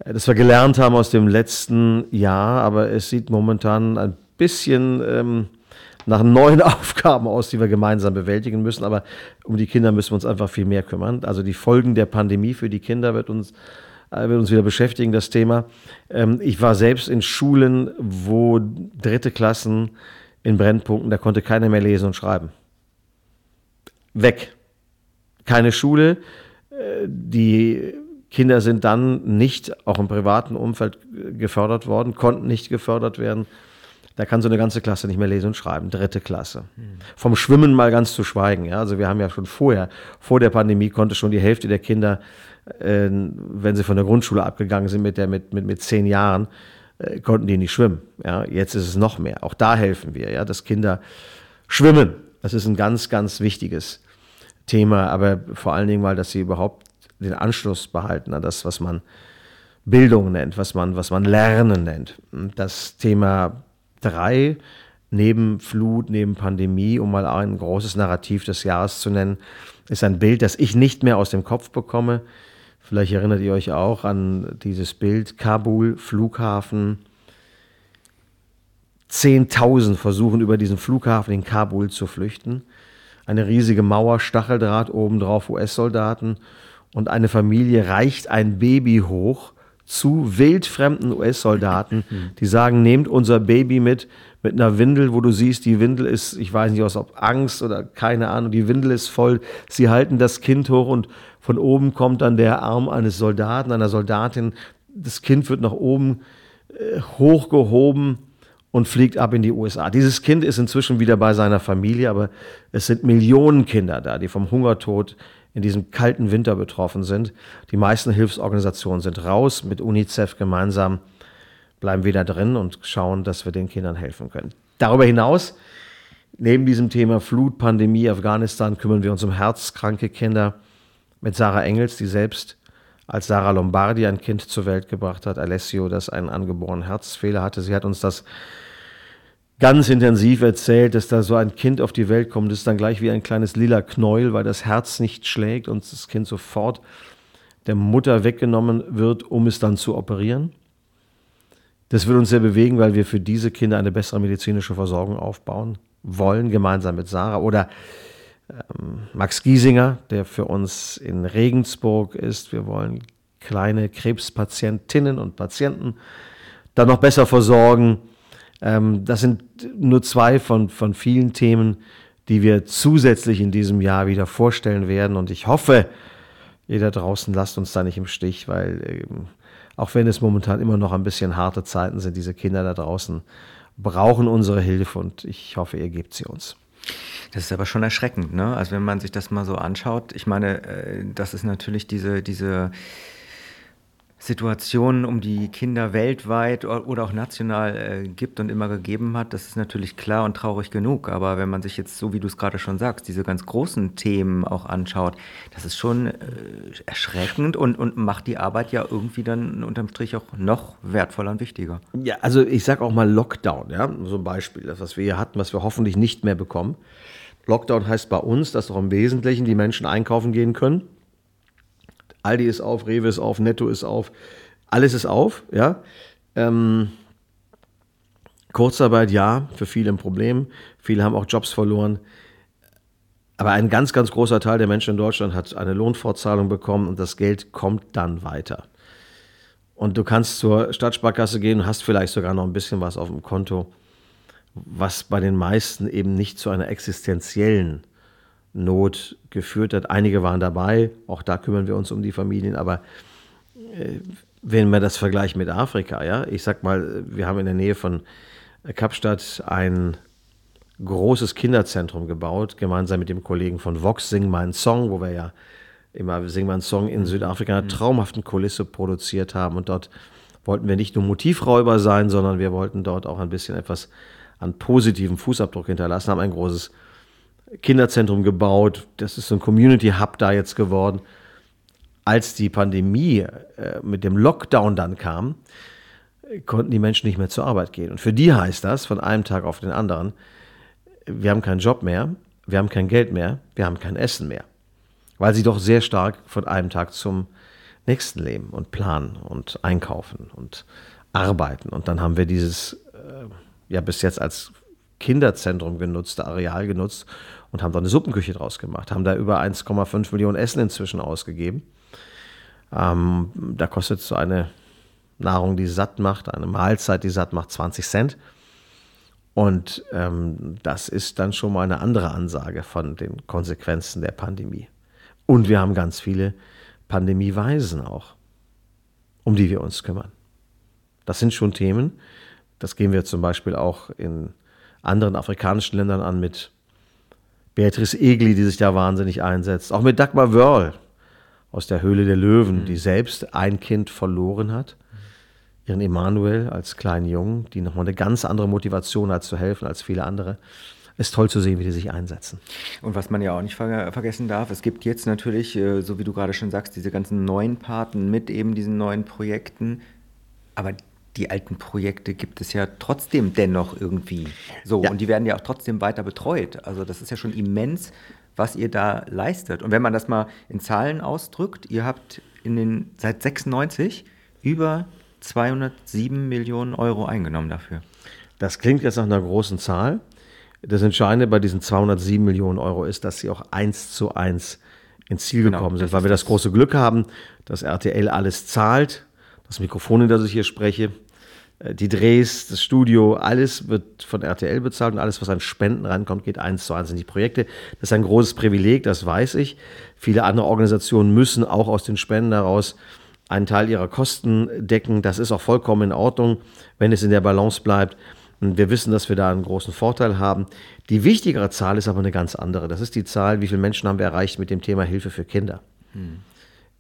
Das wir gelernt haben aus dem letzten Jahr, aber es sieht momentan ein bisschen ähm, nach neuen Aufgaben aus, die wir gemeinsam bewältigen müssen. Aber um die Kinder müssen wir uns einfach viel mehr kümmern. Also die Folgen der Pandemie für die Kinder wird uns, äh, wird uns wieder beschäftigen, das Thema. Ähm, ich war selbst in Schulen, wo dritte Klassen in Brennpunkten, da konnte keiner mehr lesen und schreiben. Weg. Keine Schule. Äh, Die Kinder sind dann nicht, auch im privaten Umfeld, äh, gefördert worden, konnten nicht gefördert werden. Da kann so eine ganze Klasse nicht mehr lesen und schreiben, dritte Klasse. Vom Schwimmen mal ganz zu schweigen. Ja? Also wir haben ja schon vorher, vor der Pandemie konnte schon die Hälfte der Kinder, äh, wenn sie von der Grundschule abgegangen sind mit, der, mit, mit, mit zehn Jahren, äh, konnten die nicht schwimmen. Ja? Jetzt ist es noch mehr. Auch da helfen wir, ja? dass Kinder schwimmen. Das ist ein ganz, ganz wichtiges Thema, aber vor allen Dingen, weil dass sie überhaupt den Anschluss behalten an das, was man Bildung nennt, was man, was man Lernen nennt. Das Thema drei neben Flut, neben Pandemie, um mal ein großes Narrativ des Jahres zu nennen, ist ein Bild, das ich nicht mehr aus dem Kopf bekomme. Vielleicht erinnert ihr euch auch an dieses Bild Kabul, Flughafen. Zehntausend versuchen über diesen Flughafen in Kabul zu flüchten. Eine riesige Mauer, Stacheldraht, obendrauf US-Soldaten und eine Familie reicht ein Baby hoch zu wildfremden US-Soldaten, die sagen, nehmt unser Baby mit, mit einer Windel, wo du siehst, die Windel ist, ich weiß nicht, ob Angst oder keine Ahnung, die Windel ist voll. Sie halten das Kind hoch und von oben kommt dann der Arm eines Soldaten, einer Soldatin. Das Kind wird nach oben äh, hochgehoben und fliegt ab in die USA. Dieses Kind ist inzwischen wieder bei seiner Familie, aber es sind Millionen Kinder da, die vom Hungertod in diesem kalten Winter betroffen sind. Die meisten Hilfsorganisationen sind raus. Mit UNICEF gemeinsam bleiben wir da drin und schauen, dass wir den Kindern helfen können. Darüber hinaus, neben diesem Thema Flut, Pandemie, Afghanistan, kümmern wir uns um herzkranke Kinder mit Sarah Engels, die selbst als Sarah Lombardi ein Kind zur Welt gebracht hat, Alessio, das einen angeborenen Herzfehler hatte. Sie hat uns das ganz intensiv erzählt, dass da so ein Kind auf die Welt kommt, das ist dann gleich wie ein kleines lila Knäuel, weil das Herz nicht schlägt und das Kind sofort der Mutter weggenommen wird, um es dann zu operieren. Das wird uns sehr bewegen, weil wir für diese Kinder eine bessere medizinische Versorgung aufbauen wollen, gemeinsam mit Sarah. Oder ähm, Max Giesinger, der für uns in Regensburg ist. Wir wollen kleine Krebspatientinnen und Patienten dann noch besser versorgen ähm, das sind nur zwei von, von vielen Themen, die wir zusätzlich in diesem Jahr wieder vorstellen werden. Und ich hoffe, ihr da draußen lasst uns da nicht im Stich, weil ähm, auch wenn es momentan immer noch ein bisschen harte Zeiten sind, diese Kinder da draußen brauchen unsere Hilfe und ich hoffe, ihr gebt sie uns. Das ist aber schon erschreckend, ne? Also wenn man sich das mal so anschaut, ich meine, äh, das ist natürlich diese, diese Situationen um die Kinder weltweit oder auch national äh, gibt und immer gegeben hat, das ist natürlich klar und traurig genug. Aber wenn man sich jetzt, so wie du es gerade schon sagst, diese ganz großen Themen auch anschaut, das ist schon äh, erschreckend und, und macht die Arbeit ja irgendwie dann unterm Strich auch noch wertvoller und wichtiger. Ja, also ich sage auch mal Lockdown, ja, so ein Beispiel, das, was wir hier hatten, was wir hoffentlich nicht mehr bekommen. Lockdown heißt bei uns, dass doch im Wesentlichen die Menschen einkaufen gehen können Aldi ist auf, Rewe ist auf, Netto ist auf, alles ist auf, ja. Ähm, Kurzarbeit, ja, für viele ein Problem. Viele haben auch Jobs verloren. Aber ein ganz, ganz großer Teil der Menschen in Deutschland hat eine Lohnfortzahlung bekommen und das Geld kommt dann weiter. Und du kannst zur Stadtsparkasse gehen und hast vielleicht sogar noch ein bisschen was auf dem Konto, was bei den meisten eben nicht zu einer existenziellen Not geführt hat. Einige waren dabei, auch da kümmern wir uns um die Familien, aber äh, wenn man das vergleicht mit Afrika, ja, ich sag mal, wir haben in der Nähe von Kapstadt ein großes Kinderzentrum gebaut, gemeinsam mit dem Kollegen von Vox, Sing meinen Song, wo wir ja immer Sing meinen Song in Südafrika einer mhm. traumhaften Kulisse produziert haben und dort wollten wir nicht nur Motivräuber sein, sondern wir wollten dort auch ein bisschen etwas an positivem Fußabdruck hinterlassen, haben ein großes Kinderzentrum gebaut. Das ist so ein Community Hub da jetzt geworden. Als die Pandemie äh, mit dem Lockdown dann kam, konnten die Menschen nicht mehr zur Arbeit gehen. Und für die heißt das von einem Tag auf den anderen, wir haben keinen Job mehr, wir haben kein Geld mehr, wir haben kein Essen mehr. Weil sie doch sehr stark von einem Tag zum nächsten leben und planen und einkaufen und arbeiten. Und dann haben wir dieses, äh, ja bis jetzt als Kinderzentrum genutzte Areal genutzt und haben da eine Suppenküche draus gemacht, haben da über 1,5 Millionen Essen inzwischen ausgegeben. Ähm, da kostet so eine Nahrung, die satt macht, eine Mahlzeit, die satt macht, 20 Cent. Und ähm, das ist dann schon mal eine andere Ansage von den Konsequenzen der Pandemie. Und wir haben ganz viele Pandemieweisen auch, um die wir uns kümmern. Das sind schon Themen. Das gehen wir zum Beispiel auch in anderen afrikanischen Ländern an mit Beatrice Egli, die sich da wahnsinnig einsetzt. Auch mit Dagmar Wörl aus der Höhle der Löwen, mhm. die selbst ein Kind verloren hat. Ihren Emanuel als kleinen Jungen, die nochmal eine ganz andere Motivation hat zu helfen als viele andere. Es ist toll zu sehen, wie die sich einsetzen. Und was man ja auch nicht ver vergessen darf, es gibt jetzt natürlich, äh, so wie du gerade schon sagst, diese ganzen neuen Paten mit eben diesen neuen Projekten. Aber die alten Projekte gibt es ja trotzdem dennoch irgendwie so. Ja. Und die werden ja auch trotzdem weiter betreut. Also das ist ja schon immens, was ihr da leistet. Und wenn man das mal in Zahlen ausdrückt, ihr habt in den, seit 96 über 207 Millionen Euro eingenommen dafür. Das klingt jetzt nach einer großen Zahl. Das Entscheidende bei diesen 207 Millionen Euro ist, dass sie auch eins zu eins ins Ziel genau, gekommen sind, weil wir das große Glück haben, dass RTL alles zahlt. Das Mikrofon, in das ich hier spreche, äh, die Drehs, das Studio, alles wird von RTL bezahlt und alles, was an Spenden rankommt, geht eins zu eins in die Projekte. Das ist ein großes Privileg, das weiß ich. Viele andere Organisationen müssen auch aus den Spenden heraus einen Teil ihrer Kosten decken. Das ist auch vollkommen in Ordnung, wenn es in der Balance bleibt. Und wir wissen, dass wir da einen großen Vorteil haben. Die wichtigere Zahl ist aber eine ganz andere. Das ist die Zahl, wie viele Menschen haben wir erreicht mit dem Thema Hilfe für Kinder. Hm.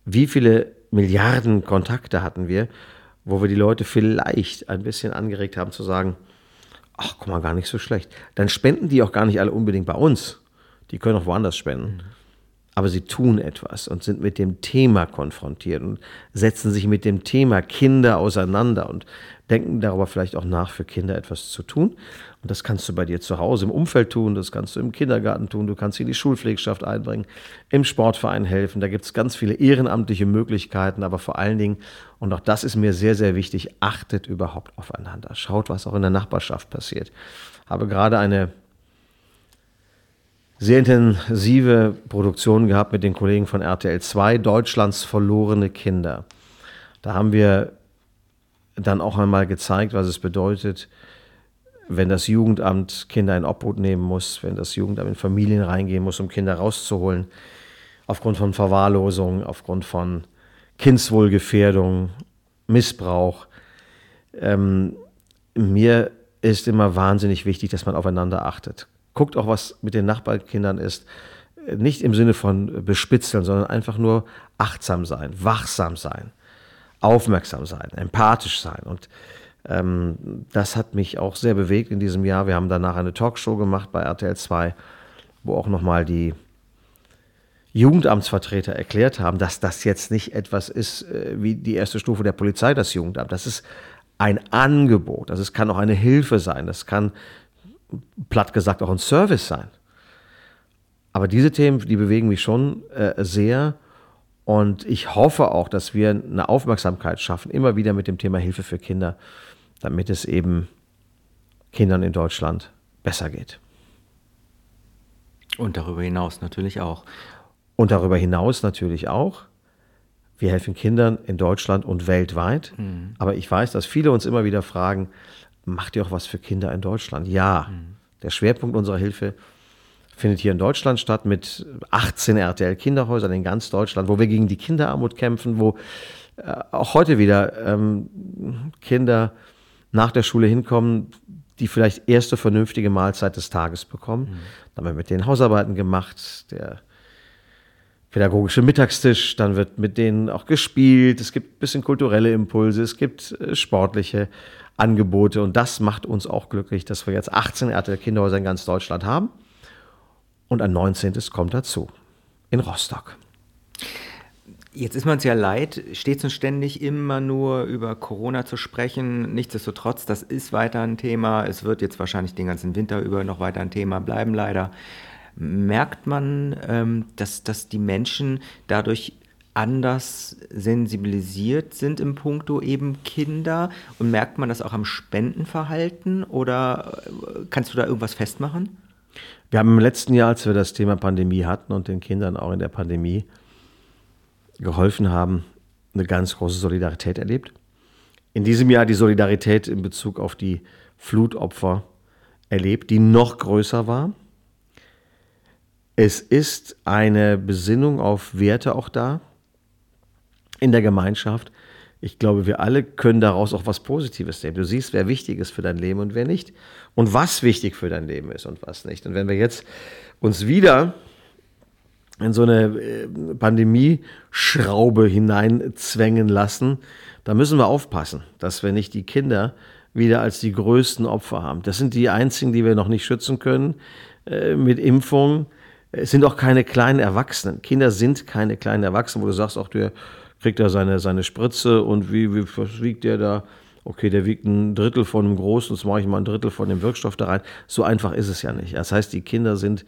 Wie viele Milliarden Kontakte hatten wir, wo wir die Leute vielleicht ein bisschen angeregt haben zu sagen, ach, guck mal, gar nicht so schlecht. Dann spenden die auch gar nicht alle unbedingt bei uns. Die können auch woanders spenden. Aber sie tun etwas und sind mit dem Thema konfrontiert und setzen sich mit dem Thema Kinder auseinander und denken darüber vielleicht auch nach, für Kinder etwas zu tun. Und das kannst du bei dir zu Hause im Umfeld tun, das kannst du im Kindergarten tun, du kannst sie in die Schulpflegschaft einbringen, im Sportverein helfen. Da gibt es ganz viele ehrenamtliche Möglichkeiten, aber vor allen Dingen, und auch das ist mir sehr, sehr wichtig, achtet überhaupt aufeinander. Schaut, was auch in der Nachbarschaft passiert. Habe gerade eine sehr intensive Produktion gehabt mit den Kollegen von RTL 2, Deutschlands verlorene Kinder. Da haben wir dann auch einmal gezeigt, was es bedeutet, wenn das Jugendamt Kinder in Obhut nehmen muss, wenn das Jugendamt in Familien reingehen muss, um Kinder rauszuholen, aufgrund von Verwahrlosung, aufgrund von Kindswohlgefährdung, Missbrauch. Ähm, mir ist immer wahnsinnig wichtig, dass man aufeinander achtet guckt auch, was mit den Nachbarkindern ist. Nicht im Sinne von bespitzeln, sondern einfach nur achtsam sein, wachsam sein, aufmerksam sein, empathisch sein. Und ähm, das hat mich auch sehr bewegt in diesem Jahr. Wir haben danach eine Talkshow gemacht bei RTL 2, wo auch nochmal die Jugendamtsvertreter erklärt haben, dass das jetzt nicht etwas ist äh, wie die erste Stufe der Polizei, das Jugendamt. Das ist ein Angebot. Das ist, kann auch eine Hilfe sein. Das kann platt gesagt auch ein Service sein. Aber diese Themen, die bewegen mich schon äh, sehr. Und ich hoffe auch, dass wir eine Aufmerksamkeit schaffen, immer wieder mit dem Thema Hilfe für Kinder, damit es eben Kindern in Deutschland besser geht. Und darüber hinaus natürlich auch. Und darüber hinaus natürlich auch. Wir helfen Kindern in Deutschland und weltweit. Mhm. Aber ich weiß, dass viele uns immer wieder fragen, macht ihr auch was für Kinder in Deutschland? Ja. Mhm. Der Schwerpunkt unserer Hilfe findet hier in Deutschland statt mit 18 RTL-Kinderhäusern in ganz Deutschland, wo wir gegen die Kinderarmut kämpfen, wo äh, auch heute wieder ähm, Kinder nach der Schule hinkommen, die vielleicht erste vernünftige Mahlzeit des Tages bekommen. Mhm. Dann wird mit denen Hausarbeiten gemacht, der pädagogische Mittagstisch, dann wird mit denen auch gespielt, es gibt ein bisschen kulturelle Impulse, es gibt äh, sportliche Angebote und das macht uns auch glücklich, dass wir jetzt 18 RTL-Kinderhäuser in ganz Deutschland haben und ein 19. kommt dazu in Rostock. Jetzt ist man es ja leid, stets und ständig immer nur über Corona zu sprechen. Nichtsdestotrotz, das ist weiter ein Thema. Es wird jetzt wahrscheinlich den ganzen Winter über noch weiter ein Thema bleiben, leider. Merkt man, ähm, dass, dass die Menschen dadurch anders sensibilisiert sind im Punkto eben Kinder? Und merkt man das auch am Spendenverhalten oder äh, kannst du da irgendwas festmachen? Wir haben im letzten Jahr, als wir das Thema Pandemie hatten und den Kindern auch in der Pandemie geholfen haben, eine ganz große Solidarität erlebt. In diesem Jahr die Solidarität in Bezug auf die Flutopfer erlebt, die noch größer war. Es ist eine Besinnung auf Werte auch da, in der Gemeinschaft. Ich glaube, wir alle können daraus auch was Positives nehmen. Du siehst, wer wichtig ist für dein Leben und wer nicht. Und was wichtig für dein Leben ist und was nicht. Und wenn wir jetzt uns wieder in so eine äh, Pandemie-Schraube hineinzwängen lassen, da müssen wir aufpassen, dass wir nicht die Kinder wieder als die größten Opfer haben. Das sind die einzigen, die wir noch nicht schützen können äh, mit Impfungen. Es sind auch keine kleinen Erwachsenen. Kinder sind keine kleinen Erwachsenen, wo du sagst, auch du kriegt er seine, seine Spritze und wie, wie was wiegt der da? Okay, der wiegt ein Drittel von einem großen, jetzt mache ich mal ein Drittel von dem Wirkstoff da rein. So einfach ist es ja nicht. Das heißt, die Kinder sind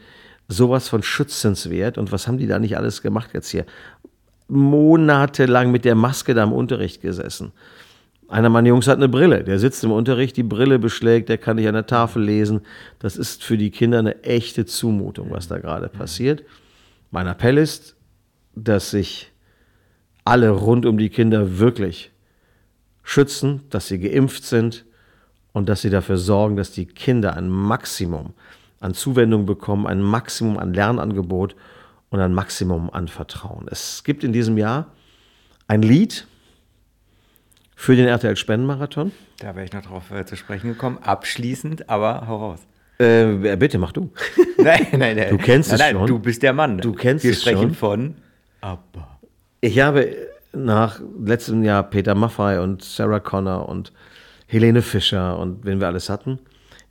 sowas von schützenswert. Und was haben die da nicht alles gemacht jetzt hier? Monatelang mit der Maske da im Unterricht gesessen. Einer meiner Jungs hat eine Brille, der sitzt im Unterricht, die Brille beschlägt, der kann nicht an der Tafel lesen. Das ist für die Kinder eine echte Zumutung, was da gerade passiert. Mein Appell ist, dass sich alle rund um die Kinder wirklich schützen, dass sie geimpft sind und dass sie dafür sorgen, dass die Kinder ein Maximum an Zuwendung bekommen, ein Maximum an Lernangebot und ein Maximum an Vertrauen. Es gibt in diesem Jahr ein Lied für den RTL Spendenmarathon. Da wäre ich noch drauf äh, zu sprechen gekommen. Abschließend, aber hau raus. Äh, bitte, mach du. Nein, nein, nein. Du kennst nein, es nein, schon. Du bist der Mann. Du kennst Wir es sprechen schon. von Aber. Ich habe nach letztem Jahr Peter Maffay und Sarah Connor und Helene Fischer und wen wir alles hatten,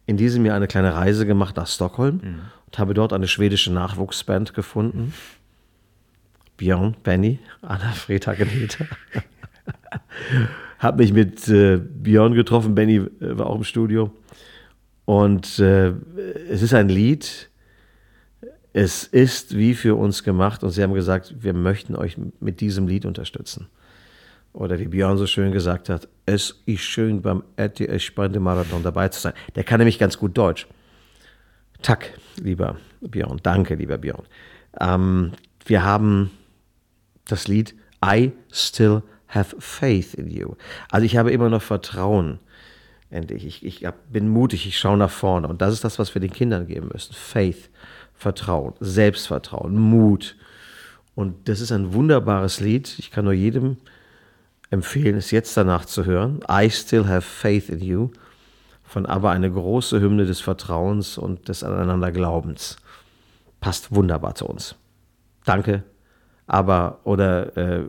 in diesem Jahr eine kleine Reise gemacht nach Stockholm und habe dort eine schwedische Nachwuchsband gefunden. Björn, Benny, Anna Freda Agneta. habe mich mit äh, Björn getroffen, Benny äh, war auch im Studio. Und äh, es ist ein Lied, es ist wie für uns gemacht und sie haben gesagt, wir möchten euch mit diesem Lied unterstützen. Oder wie Björn so schön gesagt hat, es ist schön beim RTL Spendemarathon dabei zu sein. Der kann nämlich ganz gut Deutsch. Tack, lieber Björn. Danke, lieber Björn. Ähm, wir haben das Lied I Still Have Faith in You. Also ich habe immer noch Vertrauen. Endlich. Ich, ich hab, bin mutig, ich schaue nach vorne. Und das ist das, was wir den Kindern geben müssen. Faith, Vertrauen, Selbstvertrauen, Mut. Und das ist ein wunderbares Lied. Ich kann nur jedem empfehlen, es jetzt danach zu hören. I Still Have Faith in You. Von aber eine große Hymne des Vertrauens und des Aneinanderglaubens. Passt wunderbar zu uns. Danke. Aber, oder äh,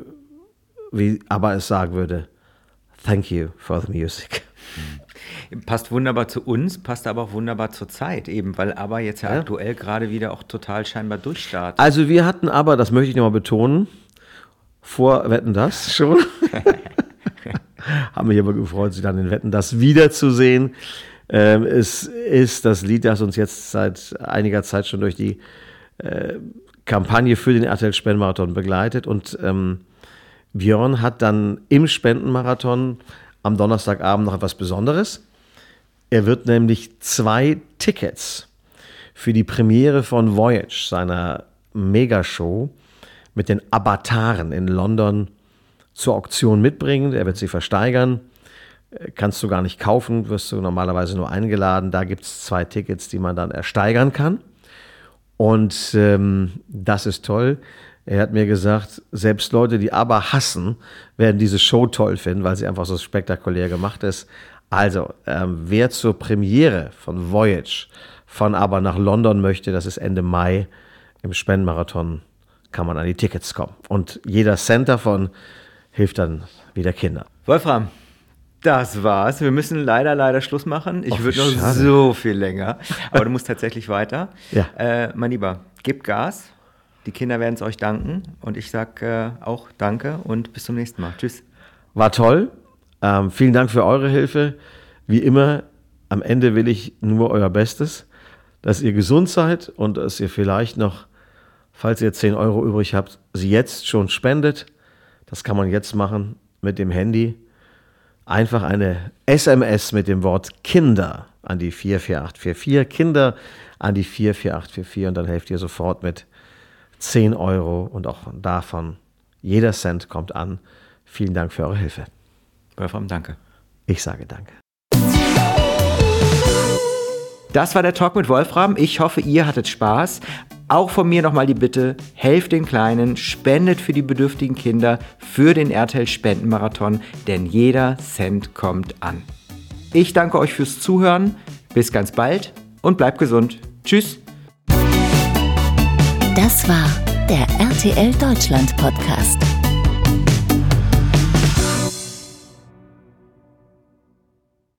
wie aber es sagen würde, thank you for the music. Passt wunderbar zu uns, passt aber auch wunderbar zur Zeit, eben, weil aber jetzt ja, Ja. aktuell gerade wieder auch total scheinbar durchstartet. Also wir hatten aber, das möchte ich nochmal betonen, vor Wetten das schon. Haben mich aber gefreut, sie dann in Wetten das wiederzusehen. Ähm, es ist das Lied, das uns jetzt seit einiger Zeit schon durch die äh, Kampagne für den RTL Spendenmarathon begleitet. Und ähm, Björn hat dann im Spendenmarathon am Donnerstagabend noch etwas Besonderes. Er wird nämlich zwei Tickets für die Premiere von Voyage, seiner Megashow mit den Avataren in London zur Auktion mitbringen. Er wird sie versteigern. Äh, Kannst du gar nicht kaufen, wirst du normalerweise nur eingeladen. Da gibt es zwei Tickets, die man dann ersteigern kann. Und ähm, das ist toll. Er hat mir gesagt, selbst Leute, die aber hassen, werden diese Show toll finden, weil sie einfach so spektakulär gemacht ist. Also, ähm, wer zur Premiere von Voyage von aber nach London möchte, das ist Ende Mai im Spendenmarathon, kann man an die Tickets kommen. Und jeder Cent davon hilft dann wieder Kindern. Wolfram, das war's. Wir müssen leider, leider Schluss machen. Ich würde noch schade. so viel länger. Aber du musst tatsächlich weiter. Ja. Äh, mein Lieber, gib Gas. Die Kinder werden es euch danken. Und ich sag äh, auch Danke und bis zum nächsten Mal. Tschüss. War toll. Ähm, vielen Dank für eure Hilfe. Wie immer, am Ende will ich nur euer Bestes, dass ihr gesund seid und dass ihr vielleicht noch, falls ihr 10 Euro übrig habt, sie jetzt schon spendet. Das kann man jetzt machen mit dem Handy. Einfach eine SMS mit dem Wort Kinder an die 44844. Kinder an die 44844 und dann helft ihr sofort mit 10 Euro und auch davon jeder Cent kommt an. Vielen Dank für eure Hilfe. Wolfram, danke. Ich sage danke. Das war der Talk mit Wolfram. Ich hoffe, ihr hattet Spaß. Auch von mir nochmal die Bitte, helft den Kleinen, spendet für die bedürftigen Kinder, für den RTL Spendenmarathon, denn jeder Cent kommt an. Ich danke euch fürs Zuhören. Bis ganz bald und bleibt gesund. Tschüss. Das war der RTL Deutschland Podcast.